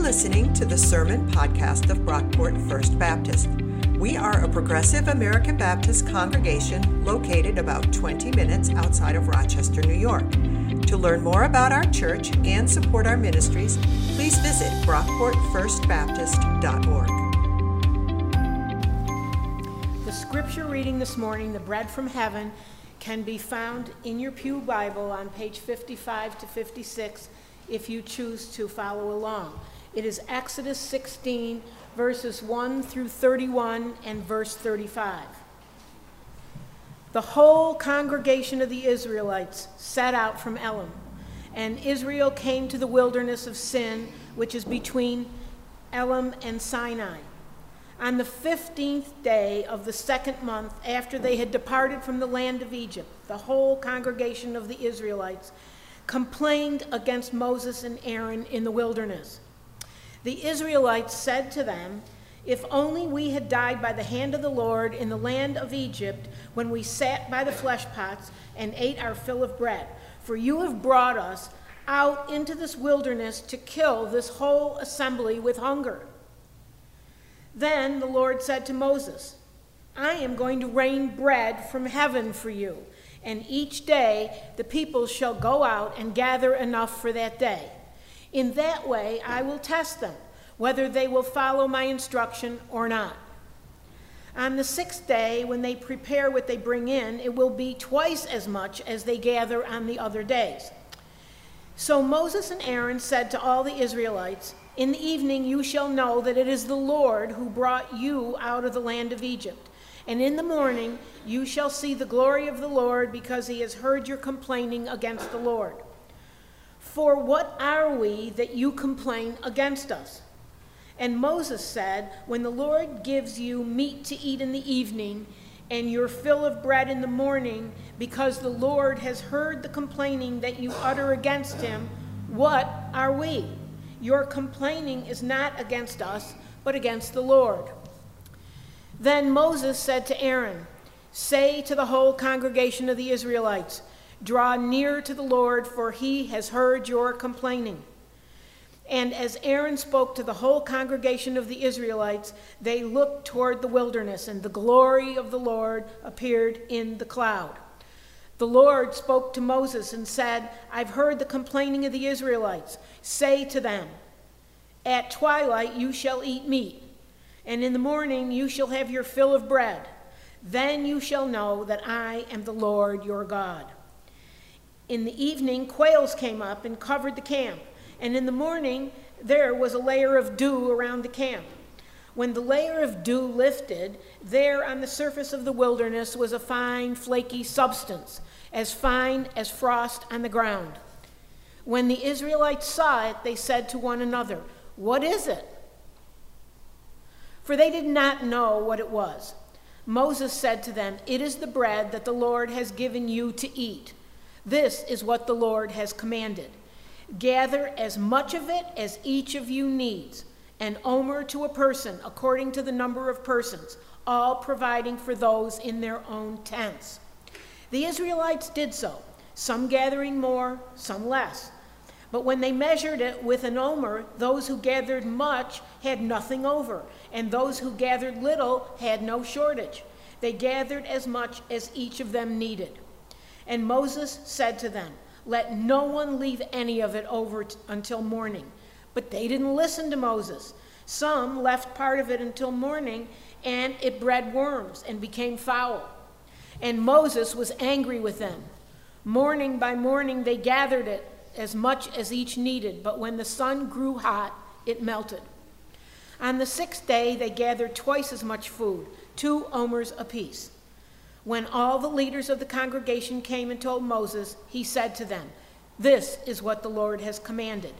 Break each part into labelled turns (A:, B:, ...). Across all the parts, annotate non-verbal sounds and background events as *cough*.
A: listening to the Sermon Podcast of Brockport First Baptist. We are a progressive American Baptist congregation located about 20 minutes outside of Rochester, New York. To learn more about our church and support our ministries, please visit brockportfirstbaptist.org.
B: The scripture reading this morning, the bread from heaven, can be found in your Pew Bible on page 55 to 56 if you choose to follow along. It is Exodus 16, verses 1 through 31 and verse 35. The whole congregation of the Israelites set out from Elim, and Israel came to the wilderness of Sin, which is between Elim and Sinai. On the fifteenth day of the second month after they had departed from the land of Egypt, the whole congregation of the Israelites complained against Moses and Aaron in the wilderness. The Israelites said to them, If only we had died by the hand of the Lord in the land of Egypt when we sat by the flesh pots and ate our fill of bread. For you have brought us out into this wilderness to kill this whole assembly with hunger. Then the Lord said to Moses, I am going to rain bread from heaven for you and each day the people shall go out and gather enough for that day. In that way I will test them, whether they will follow my instruction or not. On the sixth day, when they prepare what they bring in, it will be twice as much as they gather on the other days. So Moses and Aaron said to all the Israelites, In the evening you shall know that it is the Lord who brought you out of the land of Egypt. And in the morning you shall see the glory of the Lord, because he has heard your complaining against the Lord. For what are we that you complain against us? And Moses said, When the Lord gives you meat to eat in the evening, and your fill of bread in the morning, because the Lord has heard the complaining that you utter against him, what are we? Your complaining is not against us, but against the Lord. Then Moses said to Aaron, Say to the whole congregation of the Israelites, Draw near to the Lord, for he has heard your complaining. And as Aaron spoke to the whole congregation of the Israelites, they looked toward the wilderness, and the glory of the Lord appeared in the cloud. The Lord spoke to Moses and said, I've heard the complaining of the Israelites. Say to them, At twilight you shall eat meat and in the morning you shall have your fill of bread. Then you shall know that I am the Lord your God. In the evening, quails came up and covered the camp, and in the morning there was a layer of dew around the camp. When the layer of dew lifted, there on the surface of the wilderness was a fine, flaky substance, as fine as frost on the ground. When the Israelites saw it, they said to one another, What is it? for they did not know what it was. Moses said to them, It is the bread that the Lord has given you to eat. This is what the Lord has commanded. Gather as much of it as each of you needs, an omer to a person, according to the number of persons, all providing for those in their own tents. The Israelites did so, some gathering more, some less. But when they measured it with an omer, those who gathered much had nothing over, and those who gathered little had no shortage. They gathered as much as each of them needed. And Moses said to them, Let no one leave any of it over t- until morning. But they didn't listen to Moses. Some left part of it until morning, and it bred worms and became foul. And Moses was angry with them. Morning by morning they gathered it as much as each needed, but when the sun grew hot, it melted. On the sixth day, they gathered twice as much food, two omers apiece. When all the leaders of the congregation came and told Moses, he said to them, This is what the Lord has commanded.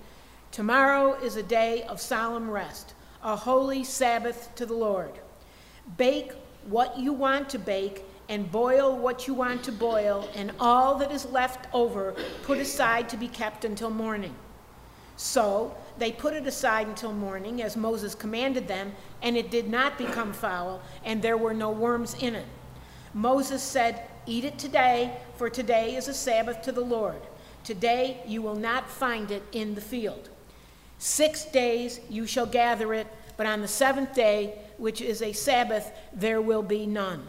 B: Tomorrow is a day of solemn rest, a holy Sabbath to the Lord. Bake what you want to bake and boil what you want to boil, and all that is left over put aside to be kept until morning. So they put it aside until morning, as Moses commanded them, and it did not become foul, and there were no worms in it. Moses said, Eat it today, for today is a Sabbath to the Lord. Today you will not find it in the field. Six days you shall gather it, but on the seventh day, which is a Sabbath, there will be none.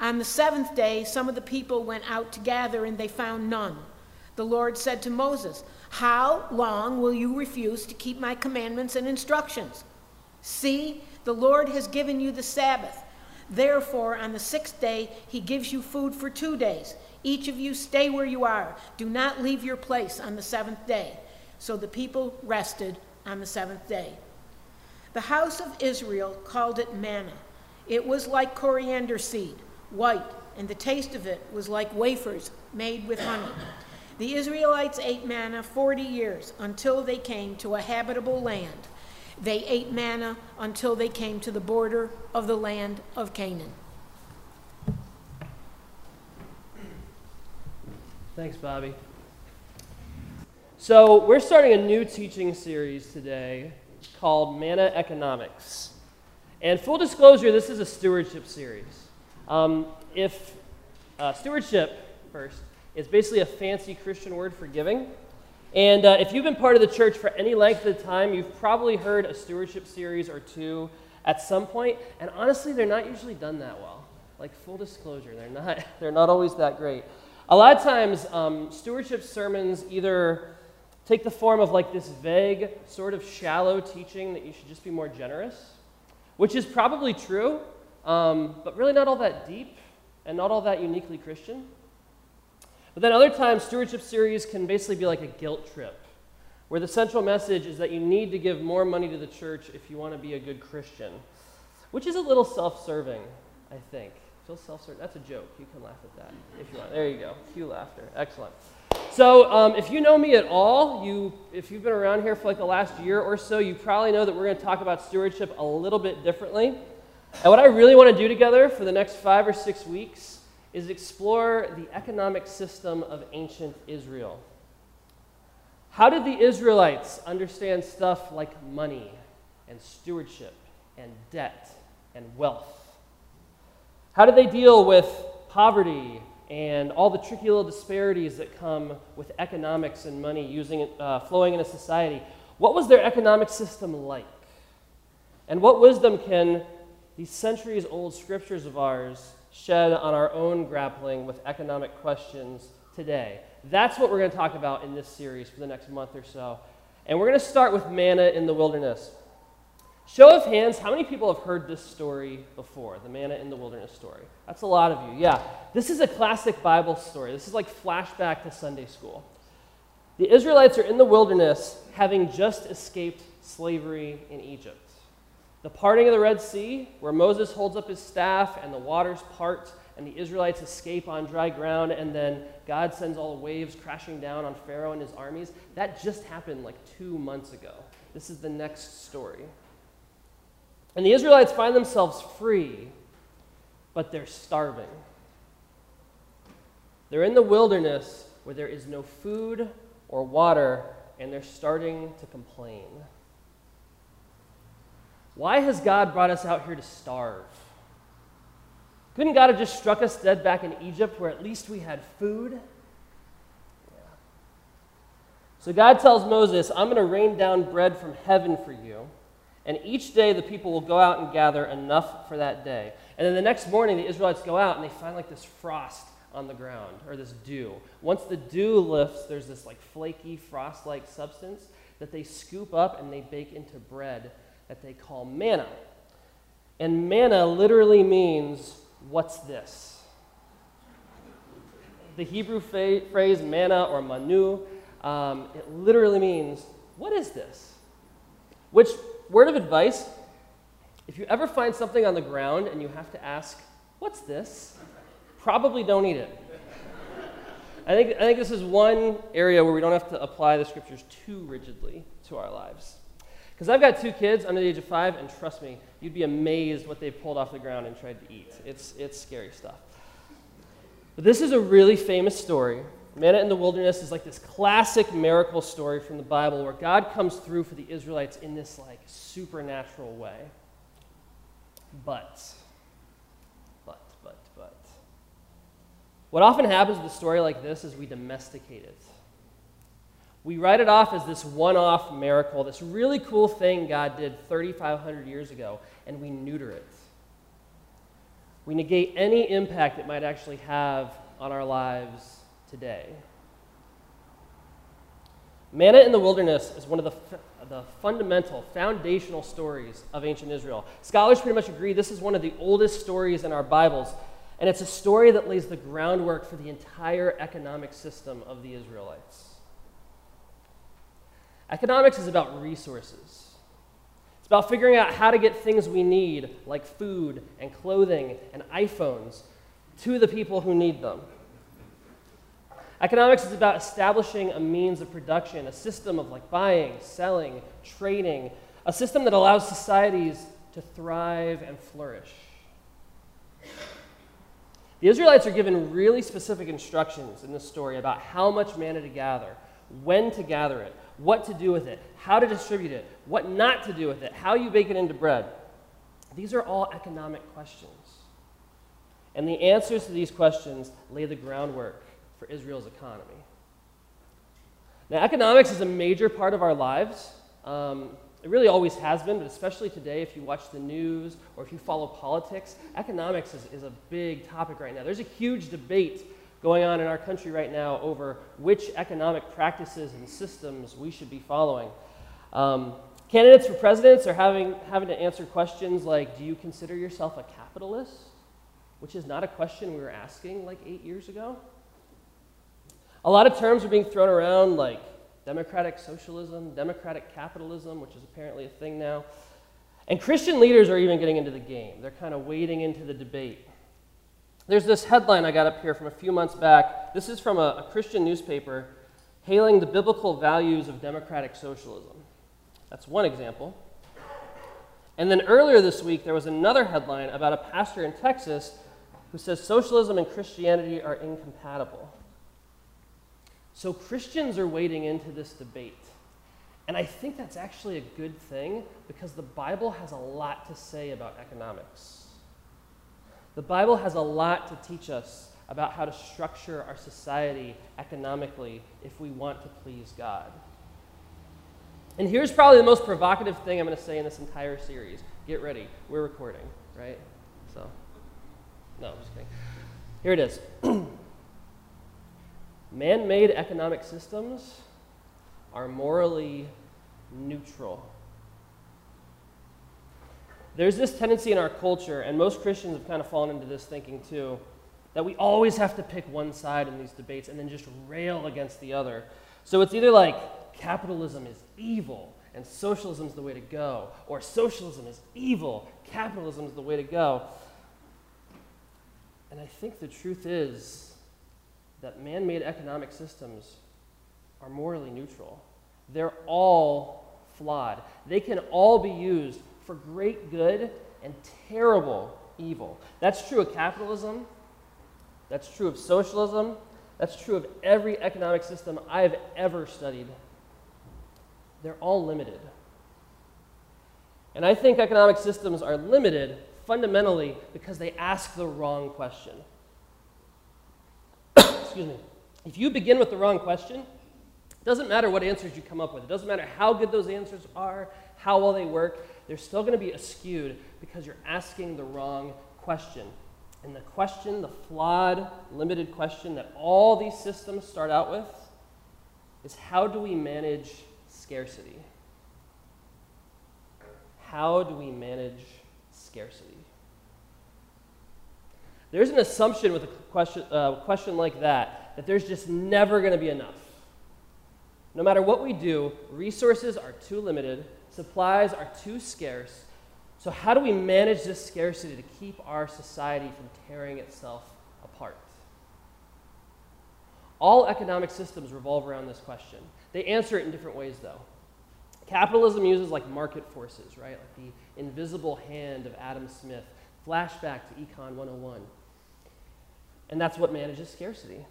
B: On the seventh day, some of the people went out to gather, and they found none. The Lord said to Moses, How long will you refuse to keep my commandments and instructions? See, the Lord has given you the Sabbath. Therefore, on the sixth day, he gives you food for two days. Each of you stay where you are. Do not leave your place on the seventh day. So the people rested on the seventh day. The house of Israel called it manna. It was like coriander seed, white, and the taste of it was like wafers made with honey. The Israelites ate manna 40 years until they came to a habitable land. They ate manna until they came to the border of the land of Canaan.
C: Thanks, Bobby. So, we're starting a new teaching series today called Manna Economics. And full disclosure, this is a stewardship series. Um, if uh, stewardship, first, is basically a fancy Christian word for giving. And uh, if you've been part of the church for any length of time, you've probably heard a stewardship series or two at some point. And honestly, they're not usually done that well. Like full disclosure, they're not. *laughs* They're not always that great. A lot of times, um, stewardship sermons either take the form of like this vague, sort of shallow teaching that you should just be more generous, which is probably true, um, but really not all that deep and not all that uniquely Christian. But then other times, stewardship series can basically be like a guilt trip, where the central message is that you need to give more money to the church if you want to be a good Christian, which is a little self serving, I think. Feel self serving? That's a joke. You can laugh at that if you want. There you go. Cue laughter. Excellent. So, um, if you know me at all, you if you've been around here for like the last year or so, you probably know that we're going to talk about stewardship a little bit differently. And what I really want to do together for the next five or six weeks is explore the economic system of ancient Israel. How did the Israelites understand stuff like money and stewardship and debt and wealth? How did they deal with poverty and all the tricky little disparities that come with economics and money using, uh, flowing in a society? What was their economic system like? And what wisdom can these centuries old scriptures of ours shed on our own grappling with economic questions today? That's what we're going to talk about in this series for the next month or so. And we're going to start with manna in the wilderness. Show of hands, how many people have heard this story before, the manna in the wilderness story? That's a lot of you. Yeah. This is a classic Bible story. This is like flashback to Sunday school. The Israelites are in the wilderness having just escaped slavery in Egypt. The parting of the Red Sea, where Moses holds up his staff and the waters part and the Israelites escape on dry ground, and then God sends all the waves crashing down on Pharaoh and his armies, that just happened like two months ago. This is the next story. And the Israelites find themselves free, but they're starving. They're in the wilderness where there is no food or water, and they're starting to complain. Why has God brought us out here to starve? Couldn't God have just struck us dead back in Egypt where at least we had food? Yeah. So God tells Moses, I'm going to rain down bread from heaven for you and each day the people will go out and gather enough for that day. And then the next morning the Israelites go out and they find like this frost on the ground or this dew. Once the dew lifts, there's this like flaky frost like substance that they scoop up and they bake into bread that they call manna. And manna literally means, what's this? The Hebrew phrase manna or manu, um, it literally means, what is this? Which word of advice if you ever find something on the ground and you have to ask, What's this? probably don't eat it. I think, I think this is one area where we don't have to apply the scriptures too rigidly to our lives. Because I've got two kids under the age of five, and trust me, you'd be amazed what they've pulled off the ground and tried to eat. It's, it's scary stuff. But this is a really famous story Manna in the wilderness is like this classic miracle story from the Bible where God comes through for the Israelites in this like supernatural way. But, but, but, but. What often happens with a story like this is we domesticate it. We write it off as this one off miracle, this really cool thing God did 3,500 years ago, and we neuter it. We negate any impact it might actually have on our lives today. Manna in the wilderness is one of the, the fundamental, foundational stories of ancient Israel. Scholars pretty much agree this is one of the oldest stories in our Bibles, and it's a story that lays the groundwork for the entire economic system of the Israelites. Economics is about resources. It's about figuring out how to get things we need, like food and clothing and iPhones, to the people who need them. Economics is about establishing a means of production, a system of like buying, selling, trading, a system that allows societies to thrive and flourish. The Israelites are given really specific instructions in this story about how much manna to gather, when to gather it, what to do with it, how to distribute it, what not to do with it, how you bake it into bread. These are all economic questions. And the answers to these questions lay the groundwork for Israel's economy. Now, economics is a major part of our lives. Um, it really always has been, but especially today, if you watch the news or if you follow politics, economics is, is a big topic right now. There's a huge debate going on in our country right now over which economic practices and systems we should be following. Um, candidates for presidents are having, having to answer questions like Do you consider yourself a capitalist? Which is not a question we were asking like eight years ago. A lot of terms are being thrown around like democratic socialism, democratic capitalism, which is apparently a thing now. And Christian leaders are even getting into the game. They're kind of wading into the debate. There's this headline I got up here from a few months back. This is from a, a Christian newspaper hailing the biblical values of democratic socialism. That's one example. And then earlier this week, there was another headline about a pastor in Texas who says socialism and Christianity are incompatible. So Christians are wading into this debate. And I think that's actually a good thing because the Bible has a lot to say about economics. The Bible has a lot to teach us about how to structure our society economically if we want to please God. And here's probably the most provocative thing I'm going to say in this entire series. Get ready. We're recording, right? So, no, I'm just kidding. Here it is. *clears throat* Man made economic systems are morally neutral. There's this tendency in our culture, and most Christians have kind of fallen into this thinking too, that we always have to pick one side in these debates and then just rail against the other. So it's either like capitalism is evil and socialism is the way to go, or socialism is evil, capitalism is the way to go. And I think the truth is, that man made economic systems are morally neutral. They're all flawed. They can all be used for great good and terrible evil. That's true of capitalism. That's true of socialism. That's true of every economic system I've ever studied. They're all limited. And I think economic systems are limited fundamentally because they ask the wrong question *coughs* excuse me, if you begin with the wrong question, it doesn't matter what answers you come up with. It doesn't matter how good those answers are, how well they work. They're still going to be askewed because you're asking the wrong question. And the question, the flawed, limited question that all these systems start out with is how do we manage scarcity? How do we manage scarcity? There's an assumption with a question, uh, question like that that there's just never going to be enough. No matter what we do, resources are too limited, supplies are too scarce. So, how do we manage this scarcity to keep our society from tearing itself apart? All economic systems revolve around this question. They answer it in different ways, though. Capitalism uses like market forces, right? Like the invisible hand of Adam Smith. Flashback to Econ 101. And that's what manages scarcity.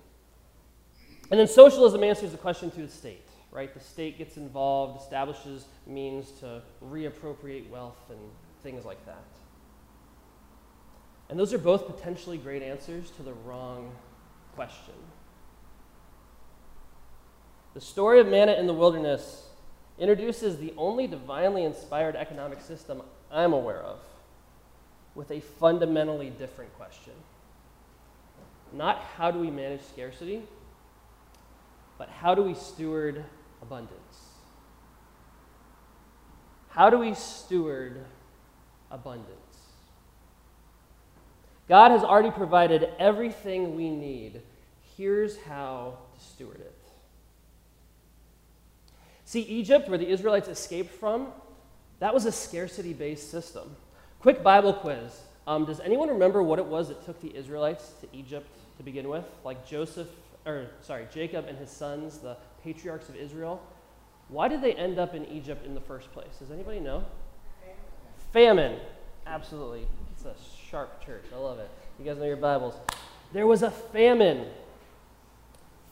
C: And then socialism answers the question through the state, right? The state gets involved, establishes means to reappropriate wealth and things like that. And those are both potentially great answers to the wrong question. The story of manna in the wilderness introduces the only divinely inspired economic system I'm aware of with a fundamentally different question. Not how do we manage scarcity, but how do we steward abundance? How do we steward abundance? God has already provided everything we need. Here's how to steward it. See, Egypt, where the Israelites escaped from, that was a scarcity based system. Quick Bible quiz. Um, does anyone remember what it was that took the Israelites to Egypt to begin with? Like Joseph, or sorry, Jacob and his sons, the patriarchs of Israel. Why did they end up in Egypt in the first place? Does anybody know? Famine. Absolutely. It's a sharp church. I love it. You guys know your Bibles. There was a famine.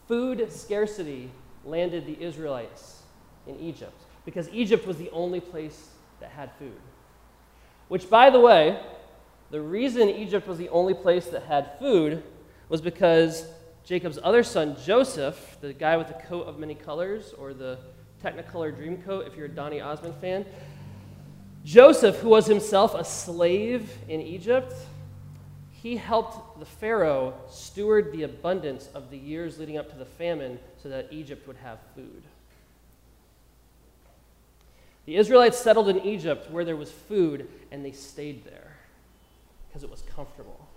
C: Food scarcity landed the Israelites in Egypt because Egypt was the only place that had food. Which, by the way, the reason Egypt was the only place that had food was because Jacob's other son, Joseph, the guy with the coat of many colors, or the Technicolor dream coat, if you're a Donny Osmond fan, Joseph, who was himself a slave in Egypt, he helped the Pharaoh steward the abundance of the years leading up to the famine so that Egypt would have food. The Israelites settled in Egypt where there was food, and they stayed there because it was comfortable.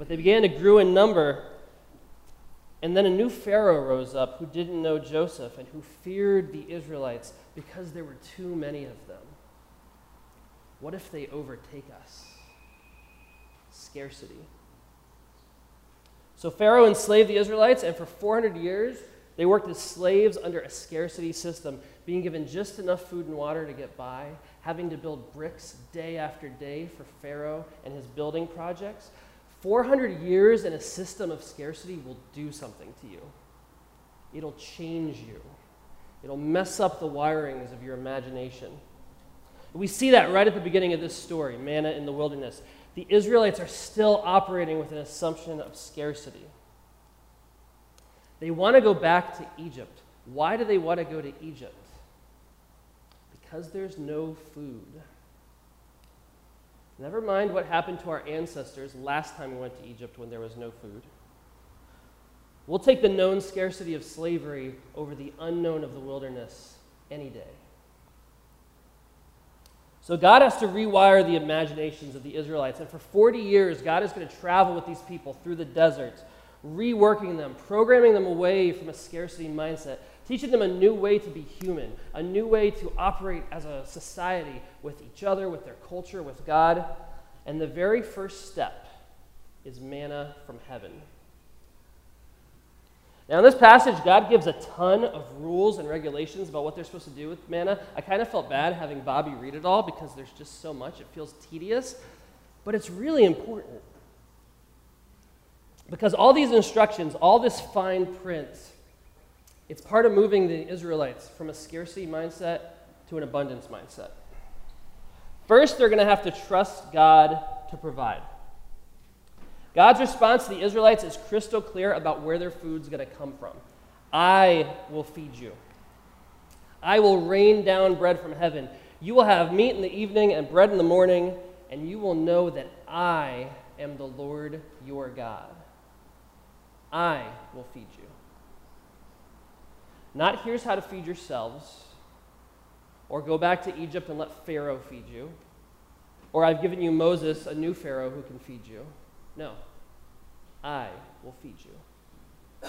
C: But they began to grow in number, and then a new Pharaoh rose up who didn't know Joseph and who feared the Israelites because there were too many of them. What if they overtake us? Scarcity. So Pharaoh enslaved the Israelites, and for 400 years, they worked as slaves under a scarcity system, being given just enough food and water to get by, having to build bricks day after day for Pharaoh and his building projects. 400 years in a system of scarcity will do something to you. It'll change you. It'll mess up the wirings of your imagination. We see that right at the beginning of this story, manna in the wilderness. The Israelites are still operating with an assumption of scarcity. They want to go back to Egypt. Why do they want to go to Egypt? Because there's no food. Never mind what happened to our ancestors last time we went to Egypt when there was no food. We'll take the known scarcity of slavery over the unknown of the wilderness any day. So God has to rewire the imaginations of the Israelites. And for 40 years, God is going to travel with these people through the desert, reworking them, programming them away from a scarcity mindset, teaching them a new way to be human, a new way to operate as a society with each other, with their culture, with God. And the very first step is manna from heaven. Now, in this passage, God gives a ton of rules and regulations about what they're supposed to do with manna. I kind of felt bad having Bobby read it all because there's just so much. It feels tedious, but it's really important. Because all these instructions, all this fine print, it's part of moving the Israelites from a scarcity mindset to an abundance mindset. First, they're going to have to trust God to provide. God's response to the Israelites is crystal clear about where their food's going to come from. I will feed you. I will rain down bread from heaven. You will have meat in the evening and bread in the morning, and you will know that I am the Lord your God. I will feed you. Not here's how to feed yourselves, or go back to Egypt and let Pharaoh feed you, or I've given you Moses, a new Pharaoh who can feed you. No, I will feed you.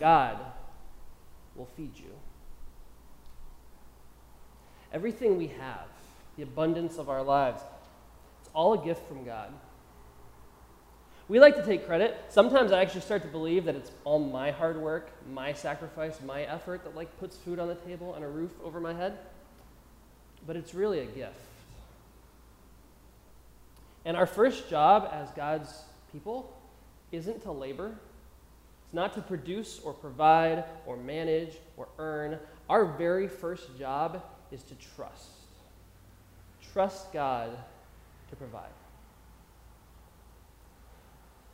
C: God will feed you. Everything we have, the abundance of our lives, it's all a gift from God. We like to take credit. Sometimes I actually start to believe that it's all my hard work, my sacrifice, my effort that like puts food on the table and a roof over my head. But it's really a gift. And our first job as God's people isn't to labor. It's not to produce or provide or manage or earn. Our very first job is to trust. Trust God to provide.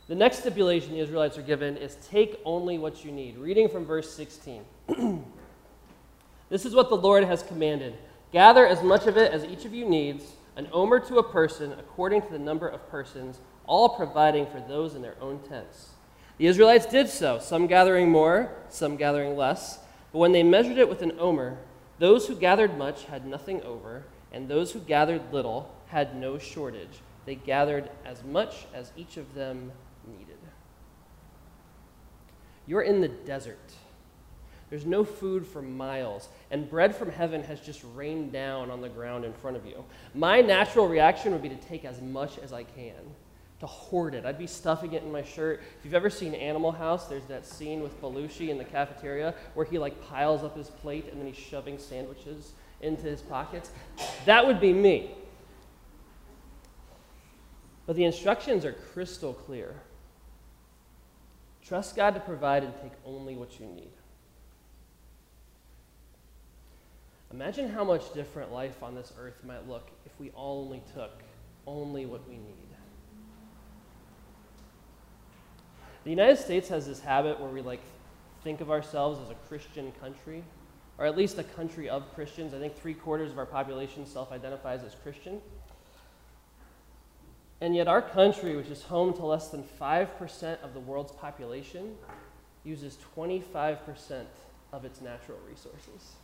C: The next stipulation the Israelites are given is take only what you need. Reading from verse 16. *clears throat* this is what the Lord has commanded Gather as much of it as each of you needs, an omer to a person, according to the number of persons, all providing for those in their own tents. The Israelites did so, some gathering more, some gathering less. But when they measured it with an omer, those who gathered much had nothing over, and those who gathered little had no shortage. They gathered as much as each of them needed. You're in the desert. There's no food for miles, and bread from heaven has just rained down on the ground in front of you. My natural reaction would be to take as much as I can, to hoard it. I'd be stuffing it in my shirt. If you've ever seen Animal House, there's that scene with Belushi in the cafeteria where he like piles up his plate and then he's shoving sandwiches into his pockets. That would be me. But the instructions are crystal clear. Trust God to provide and take only what you need. Imagine how much different life on this earth might look if we all only took only what we need. The United States has this habit where we like think of ourselves as a Christian country, or at least a country of Christians. I think three quarters of our population self identifies as Christian. And yet, our country, which is home to less than 5% of the world's population, uses 25% of its natural resources.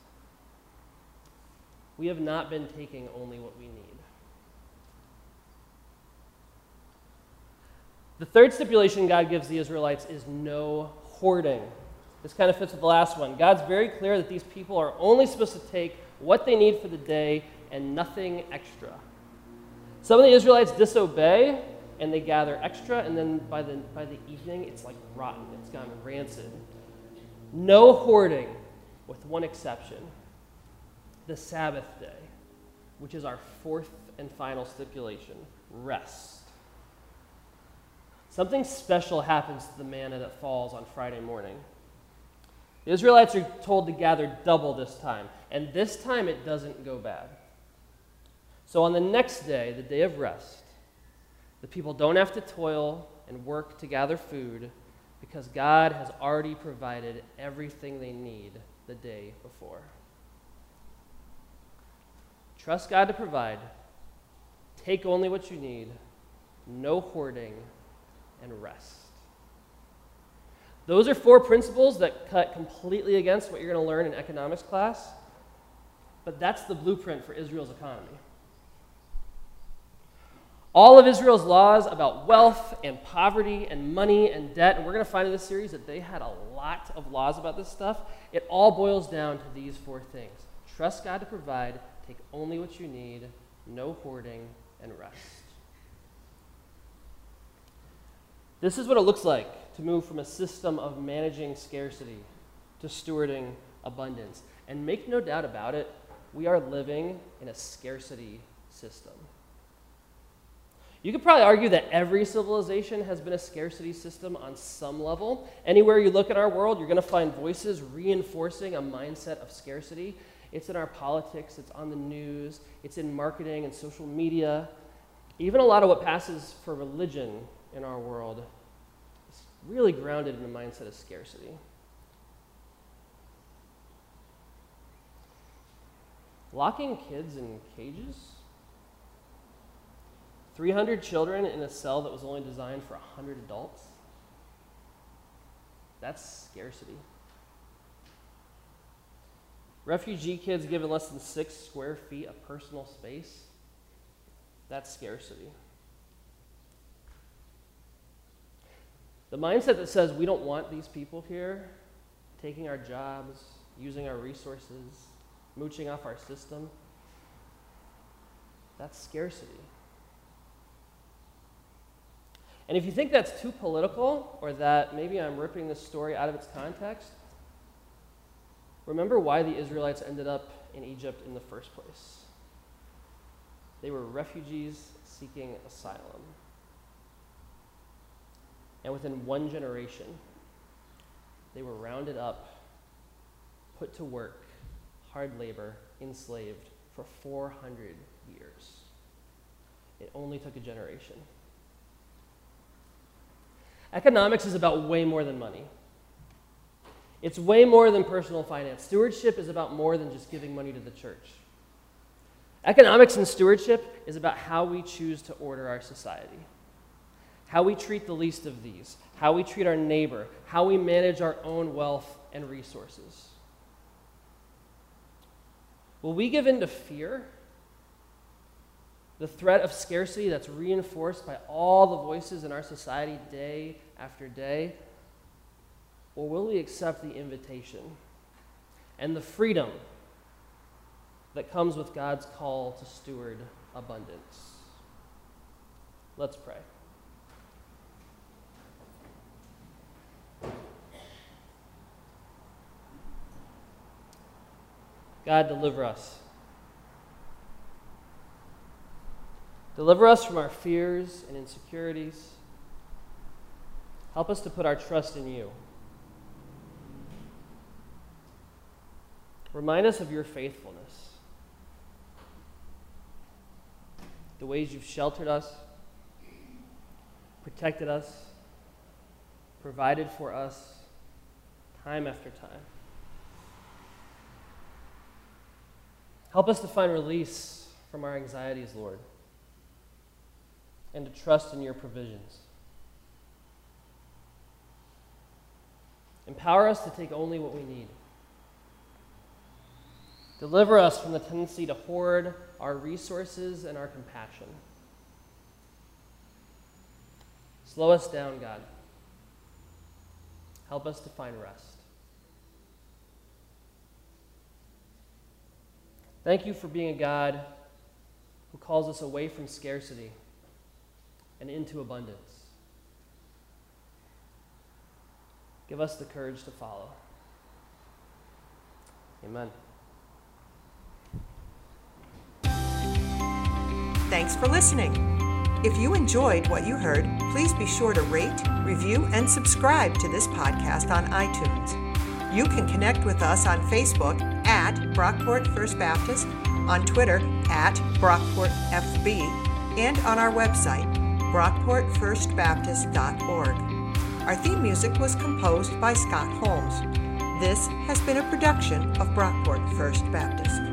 C: We have not been taking only what we need. The third stipulation God gives the Israelites is no hoarding. This kind of fits with the last one. God's very clear that these people are only supposed to take what they need for the day and nothing extra. Some of the Israelites disobey and they gather extra, and then by the, by the evening, it's like rotten. It's gone rancid. No hoarding, with one exception the Sabbath day, which is our fourth and final stipulation rest. Something special happens to the manna that falls on Friday morning. The Israelites are told to gather double this time, and this time it doesn't go bad. So on the next day, the day of rest, the people don't have to toil and work to gather food because God has already provided everything they need the day before. Trust God to provide. Take only what you need. No hoarding and rest. Those are four principles that cut completely against what you're going to learn in economics class, but that's the blueprint for Israel's economy. All of Israel's laws about wealth and poverty and money and debt, and we're going to find in this series that they had a lot of laws about this stuff. It all boils down to these four things trust God to provide, take only what you need, no hoarding, and rest. This is what it looks like to move from a system of managing scarcity to stewarding abundance. And make no doubt about it, we are living in a scarcity system. You could probably argue that every civilization has been a scarcity system on some level. Anywhere you look in our world, you're going to find voices reinforcing a mindset of scarcity. It's in our politics, it's on the news, it's in marketing and social media. Even a lot of what passes for religion in our world is really grounded in a mindset of scarcity. Locking kids in cages 300 children in a cell that was only designed for 100 adults? That's scarcity. Refugee kids given less than six square feet of personal space? That's scarcity. The mindset that says we don't want these people here taking our jobs, using our resources, mooching off our system, that's scarcity. And if you think that's too political or that maybe I'm ripping this story out of its context, remember why the Israelites ended up in Egypt in the first place. They were refugees seeking asylum. And within one generation, they were rounded up, put to work, hard labor, enslaved for 400 years. It only took a generation. Economics is about way more than money. It's way more than personal finance. Stewardship is about more than just giving money to the church. Economics and stewardship is about how we choose to order our society, how we treat the least of these, how we treat our neighbor, how we manage our own wealth and resources. Will we give in to fear? The threat of scarcity that's reinforced by all the voices in our society day after day? Or will we accept the invitation and the freedom that comes with God's call to steward abundance? Let's pray. God, deliver us. Deliver us from our fears and insecurities. Help us to put our trust in you. Remind us of your faithfulness, the ways you've sheltered us, protected us, provided for us time after time. Help us to find release from our anxieties, Lord, and to trust in your provisions. Empower us to take only what we need. Deliver us from the tendency to hoard our resources and our compassion. Slow us down, God. Help us to find rest. Thank you for being a God who calls us away from scarcity and into abundance. Give us the courage to follow. Amen.
A: Thanks for listening. If you enjoyed what you heard, please be sure to rate, review, and subscribe to this podcast on iTunes. You can connect with us on Facebook at Brockport First Baptist, on Twitter at BrockportFB, and on our website, brockportfirstbaptist.org. Our theme music was composed by Scott Holmes. This has been a production of Brockport First Baptist.